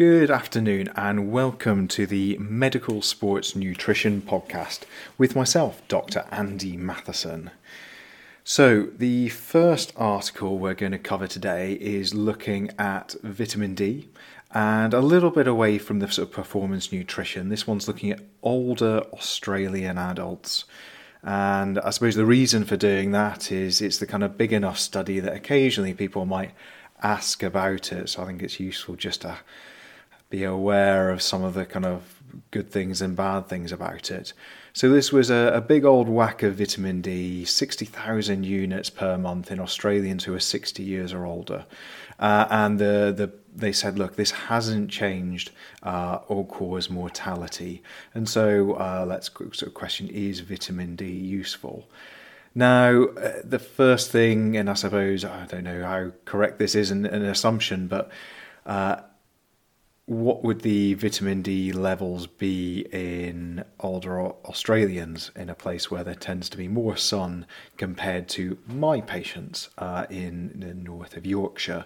Good afternoon, and welcome to the Medical Sports Nutrition Podcast with myself, Dr. Andy Matheson. So, the first article we're going to cover today is looking at vitamin D and a little bit away from the sort of performance nutrition. This one's looking at older Australian adults. And I suppose the reason for doing that is it's the kind of big enough study that occasionally people might ask about it. So I think it's useful just to be aware of some of the kind of good things and bad things about it. So this was a, a big old whack of vitamin D, 60,000 units per month in Australians who are 60 years or older. Uh, and the, the, they said, look, this hasn't changed uh, or caused mortality. And so uh, let's sort of question, is vitamin D useful? Now, uh, the first thing, and I suppose, I don't know how correct this is an, an assumption, but uh, what would the vitamin D levels be in older Australians in a place where there tends to be more sun compared to my patients uh, in the north of Yorkshire?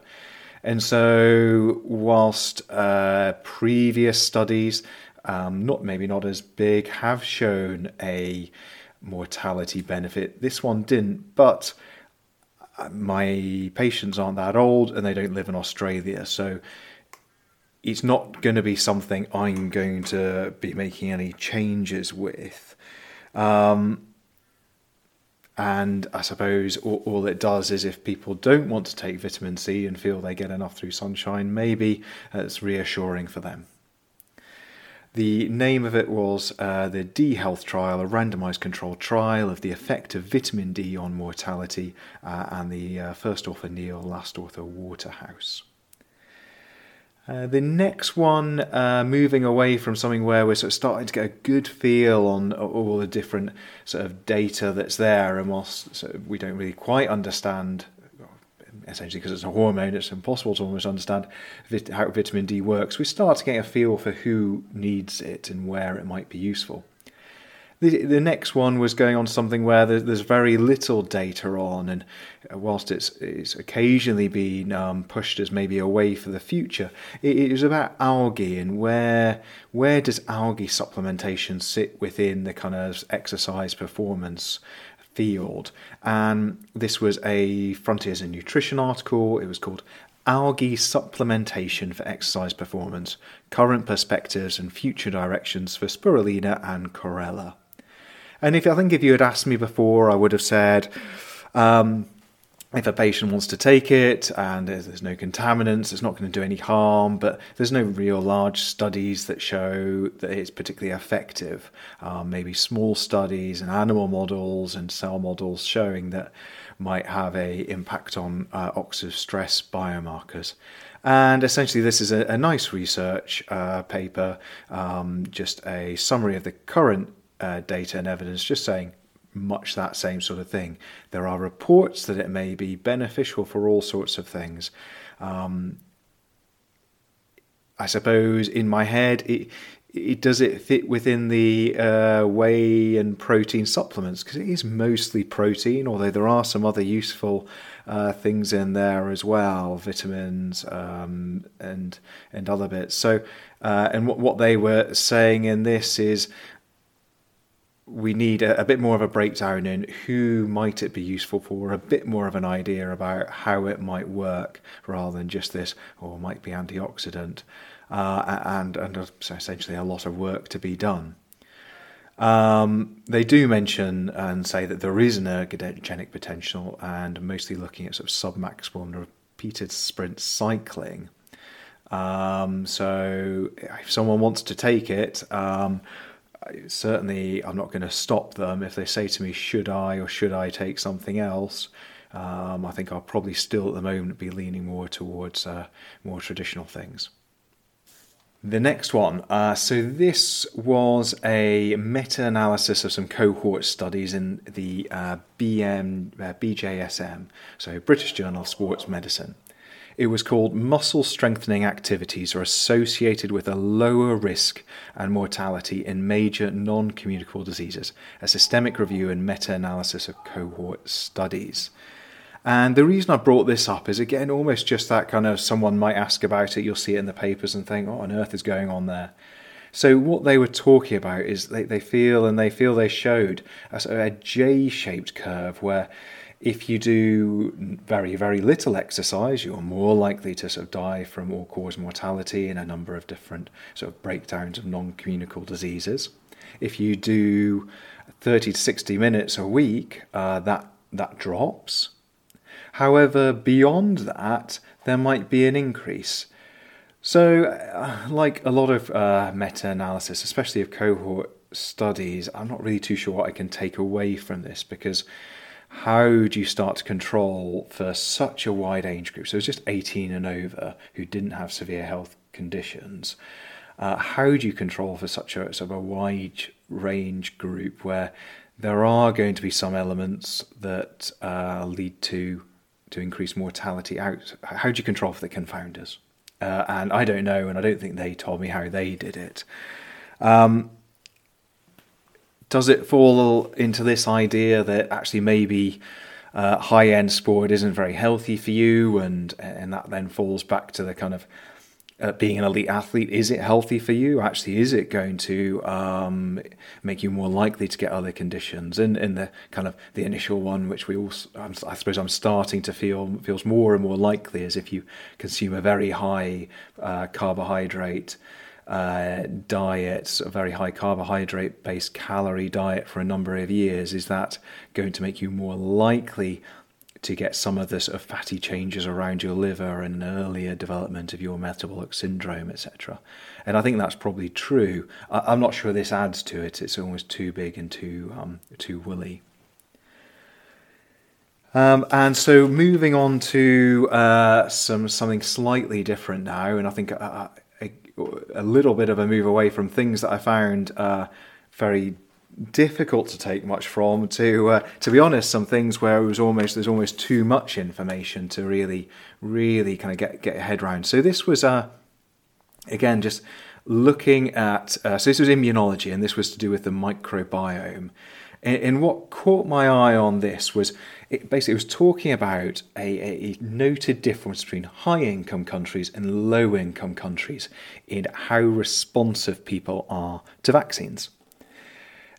And so, whilst uh, previous studies, um, not maybe not as big, have shown a mortality benefit, this one didn't. But uh, my patients aren't that old and they don't live in Australia, so it's not going to be something I'm going to be making any changes with. Um, and I suppose all, all, it does is if people don't want to take vitamin C and feel they get enough through sunshine, maybe it's reassuring for them. The name of it was uh, the D Health Trial, a randomized controlled trial of the effect of vitamin D on mortality, uh, and the uh, first author Neale, last author Waterhouse. Uh, the next one, uh, moving away from something where we're sort of starting to get a good feel on all the different sort of data that's there, and whilst sort of we don't really quite understand, essentially because it's a hormone, it's impossible to almost understand vit- how vitamin D works. We start to get a feel for who needs it and where it might be useful. The, the next one was going on something where there's very little data on, and whilst it's, it's occasionally been um, pushed as maybe a way for the future, it, it was about algae and where where does algae supplementation sit within the kind of exercise performance field. And this was a Frontiers in Nutrition article. It was called Algae Supplementation for Exercise Performance Current Perspectives and Future Directions for Spirulina and Chlorella. And if I think if you had asked me before, I would have said, um, if a patient wants to take it and there's no contaminants, it's not going to do any harm, but there's no real large studies that show that it's particularly effective. Um, maybe small studies and animal models and cell models showing that might have a impact on uh, oxidative stress biomarkers. And essentially, this is a, a nice research uh, paper, um, just a summary of the current uh, data and evidence just saying much that same sort of thing. There are reports that it may be beneficial for all sorts of things. Um, I suppose in my head, it, it does it fit within the uh, whey and protein supplements because it is mostly protein, although there are some other useful uh, things in there as well, vitamins um, and and other bits. So, uh, and what what they were saying in this is we need a, a, bit more of a breakdown in who might it be useful for, a bit more of an idea about how it might work, rather than just this, or oh, might be antioxidant, uh, and and essentially a lot of work to be done. Um, they do mention and say that there is an ergogenic potential, and mostly looking at sort of submaximal and repeated sprint cycling. Um, so if someone wants to take it. Um, certainly I'm not going to stop them if they say to me, should I or should I take something else? Um, I think I'll probably still at the moment be leaning more towards uh, more traditional things. The next one. Uh, so, this was a meta analysis of some cohort studies in the uh, BM, uh, BJSM, so British Journal of Sports Medicine. It was called Muscle Strengthening Activities are associated with a lower risk and mortality in major non communicable diseases, a systemic review and meta analysis of cohort studies. And the reason I brought this up is again almost just that kind of someone might ask about it, you'll see it in the papers and think, what on earth is going on there? So what they were talking about is they, they feel and they feel they showed a, a J-shaped curve where if you do very, very little exercise, you're more likely to sort of die from all cause mortality in a number of different sort of breakdowns of non communicable diseases. If you do 30 to 60 minutes a week, uh, that, that drops. However, beyond that, there might be an increase. So, uh, like a lot of uh, meta analysis, especially of cohort studies, I'm not really too sure what I can take away from this because how do you start to control for such a wide age group? So, it's just 18 and over who didn't have severe health conditions. Uh, how do you control for such a sort of a wide range group where there are going to be some elements that uh, lead to to increase mortality out. How do you control for the confounders? Uh, and I don't know, and I don't think they told me how they did it. Um, does it fall into this idea that actually maybe uh, high end sport isn't very healthy for you, and and that then falls back to the kind of uh, being an elite athlete, is it healthy for you? Actually, is it going to um, make you more likely to get other conditions? And in the kind of the initial one, which we also, I suppose, I'm starting to feel feels more and more likely, as if you consume a very high uh, carbohydrate uh, diet, a very high carbohydrate based calorie diet for a number of years, is that going to make you more likely to get some of the sort of fatty changes around your liver and an earlier development of your metabolic syndrome, etc. And I think that's probably true. I, am not sure this adds to it. It's almost too big and too um, too woolly. Um, and so moving on to uh, some something slightly different now, and I think a, a, a, little bit of a move away from things that I found uh, very difficult to take much from. To uh, to be honest, some things where it was almost there's almost too much information to really really kind of get get your head around. So this was uh, again just looking at uh, so this was immunology and this was to do with the microbiome. And, what caught my eye on this was it basically was talking about a, a noted difference between high income countries and low income countries in how responsive people are to vaccines.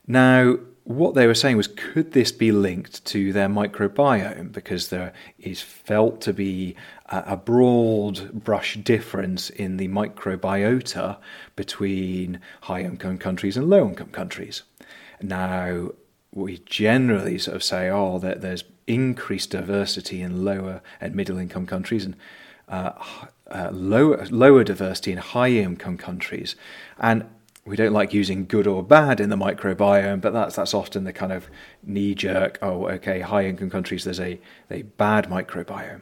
Now, what they were saying was, could this be linked to their microbiome? Because there is felt to be a broad brush difference in the microbiota between high income countries and low income countries. Now, we generally sort of say, oh, that there's increased diversity in lower and middle income countries and uh, uh, lower lower diversity in high income countries. And we don't like using good or bad in the microbiome, but that's that's often the kind of knee jerk. Oh, okay, high income countries, there's a a bad microbiome.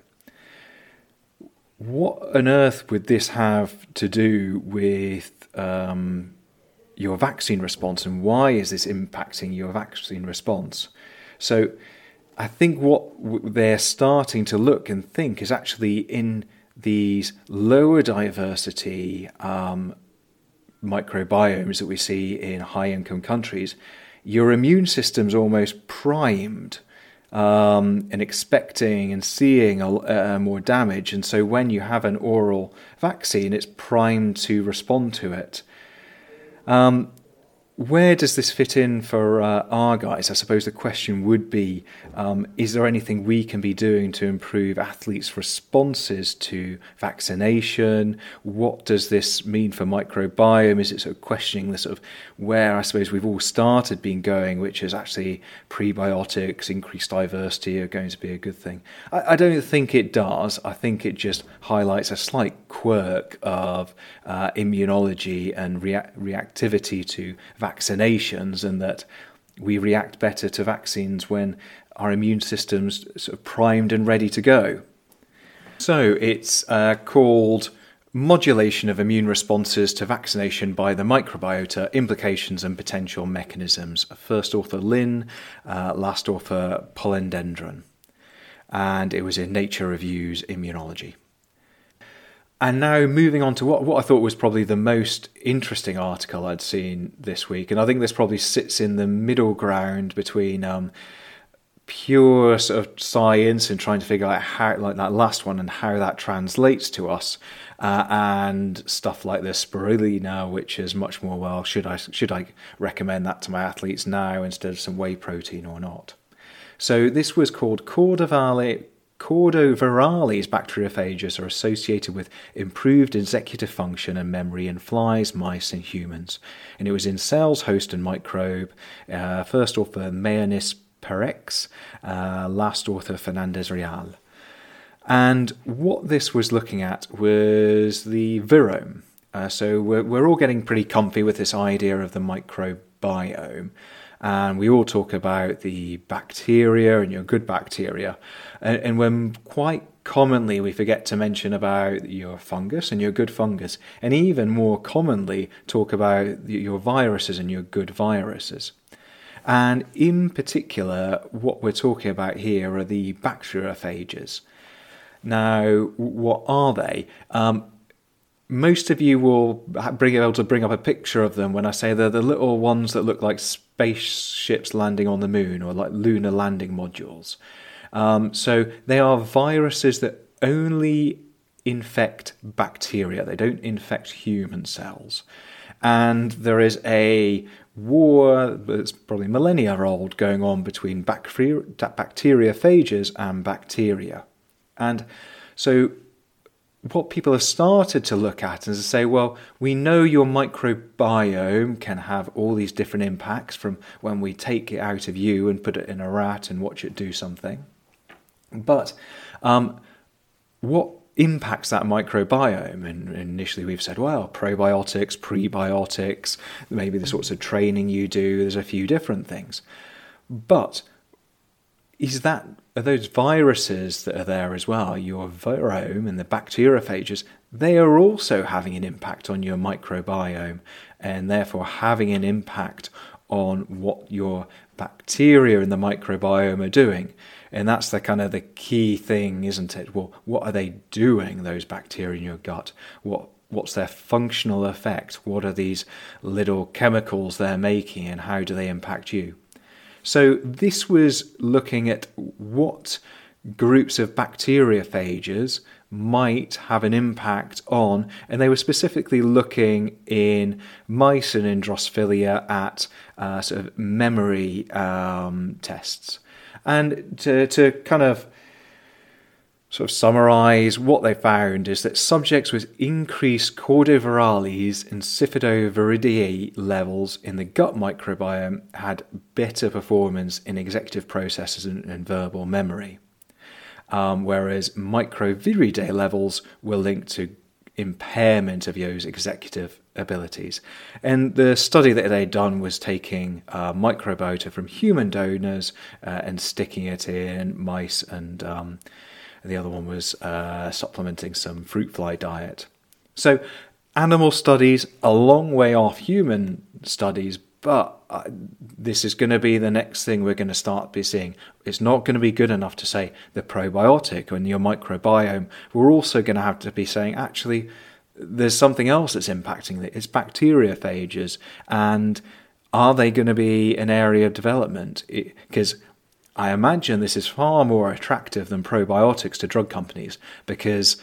What on earth would this have to do with um, your vaccine response, and why is this impacting your vaccine response? So, I think what they're starting to look and think is actually in these lower diversity um, microbiomes that we see in high income countries, your immune system's almost primed um, and expecting and seeing a, uh, more damage. And so when you have an oral vaccine, it's primed to respond to it. Um, where does this fit in for uh, our guys? I suppose the question would be um, is there anything we can be doing to improve athletes' responses to vaccination? What does this mean for microbiome? Is it sort of questioning the sort of where I suppose we've all started being going, which is actually prebiotics, increased diversity are going to be a good thing? I, I don't think it does. I think it just highlights a slight quirk of uh, immunology and rea- reactivity to vaccinations and that we react better to vaccines when our immune system's sort of primed and ready to go. So it's uh, called Modulation of Immune Responses to Vaccination by the Microbiota Implications and Potential Mechanisms. First author Lynn, uh, last author Pulendran. And it was in Nature Reviews Immunology. And now moving on to what, what I thought was probably the most interesting article I'd seen this week, and I think this probably sits in the middle ground between um, pure sort of science and trying to figure out how, like that last one, and how that translates to us, uh, and stuff like the spirulina, which is much more well. Should I should I recommend that to my athletes now instead of some whey protein or not? So this was called Cordovale. Caudovirales bacteriophages are associated with improved executive function and memory in flies, mice, and humans. And it was in cells, host, and microbe. Uh, first author Mayonis Perex, uh, last author Fernandez Real. And what this was looking at was the virome. Uh, so we're, we're all getting pretty comfy with this idea of the microbiome. And we all talk about the bacteria and your good bacteria. And, and when quite commonly we forget to mention about your fungus and your good fungus. And even more commonly talk about your viruses and your good viruses. And in particular, what we're talking about here are the bacteriophages. Now, what are they? Um, most of you will be able to bring up a picture of them when I say they're the little ones that look like spaceships landing on the moon or like lunar landing modules. Um, so they are viruses that only infect bacteria, they don't infect human cells. And there is a war that's probably millennia old going on between bacteria, bacteriophages and bacteria. And so what people have started to look at is to say, well, we know your microbiome can have all these different impacts from when we take it out of you and put it in a rat and watch it do something. But um, what impacts that microbiome. And initially we've said, well, probiotics, prebiotics, maybe the sorts of training you do, there's a few different things. But is that are those viruses that are there as well, your virome and the bacteriophages, they are also having an impact on your microbiome and therefore having an impact on what your bacteria in the microbiome are doing. And that's the kind of the key thing, isn't it? Well, what are they doing, those bacteria in your gut? What what's their functional effect? What are these little chemicals they're making and how do they impact you? So this was looking at what groups of bacteriophages might have an impact on, and they were specifically looking in mice and in Drosophila at uh, sort of memory um, tests. And to, to kind of sort of summarize what they found is that subjects with increased Caudovirales and Siphoviridae levels in the gut microbiome had better performance in executive processes and, and verbal memory. Um, whereas microviridae levels were linked to impairment of those executive abilities. And the study that they'd done was taking uh, microbiota from human donors uh, and sticking it in mice, and um, the other one was uh, supplementing some fruit fly diet. So, animal studies a long way off human studies, but uh, this is going to be the next thing we're going to start be seeing. It's not going to be good enough to say the probiotic and your microbiome. We're also going to have to be saying actually there's something else that's impacting it. It's bacteriophages, and are they going to be an area of development? Because I imagine this is far more attractive than probiotics to drug companies because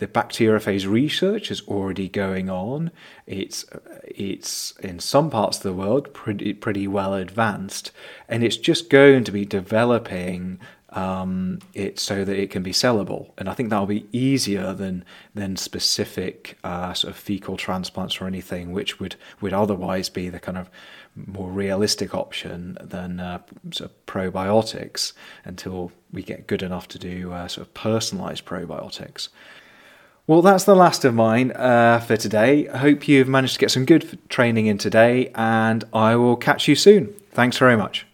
the bacteriophage research is already going on. It's it's in some parts of the world pretty pretty well advanced, and it's just going to be developing um, it so that it can be sellable. And I think that'll be easier than than specific uh, sort of fecal transplants or anything, which would would otherwise be the kind of more realistic option than uh, sort of probiotics until we get good enough to do uh, sort of personalized probiotics. Well, that's the last of mine uh, for today. I hope you've managed to get some good training in today, and I will catch you soon. Thanks very much.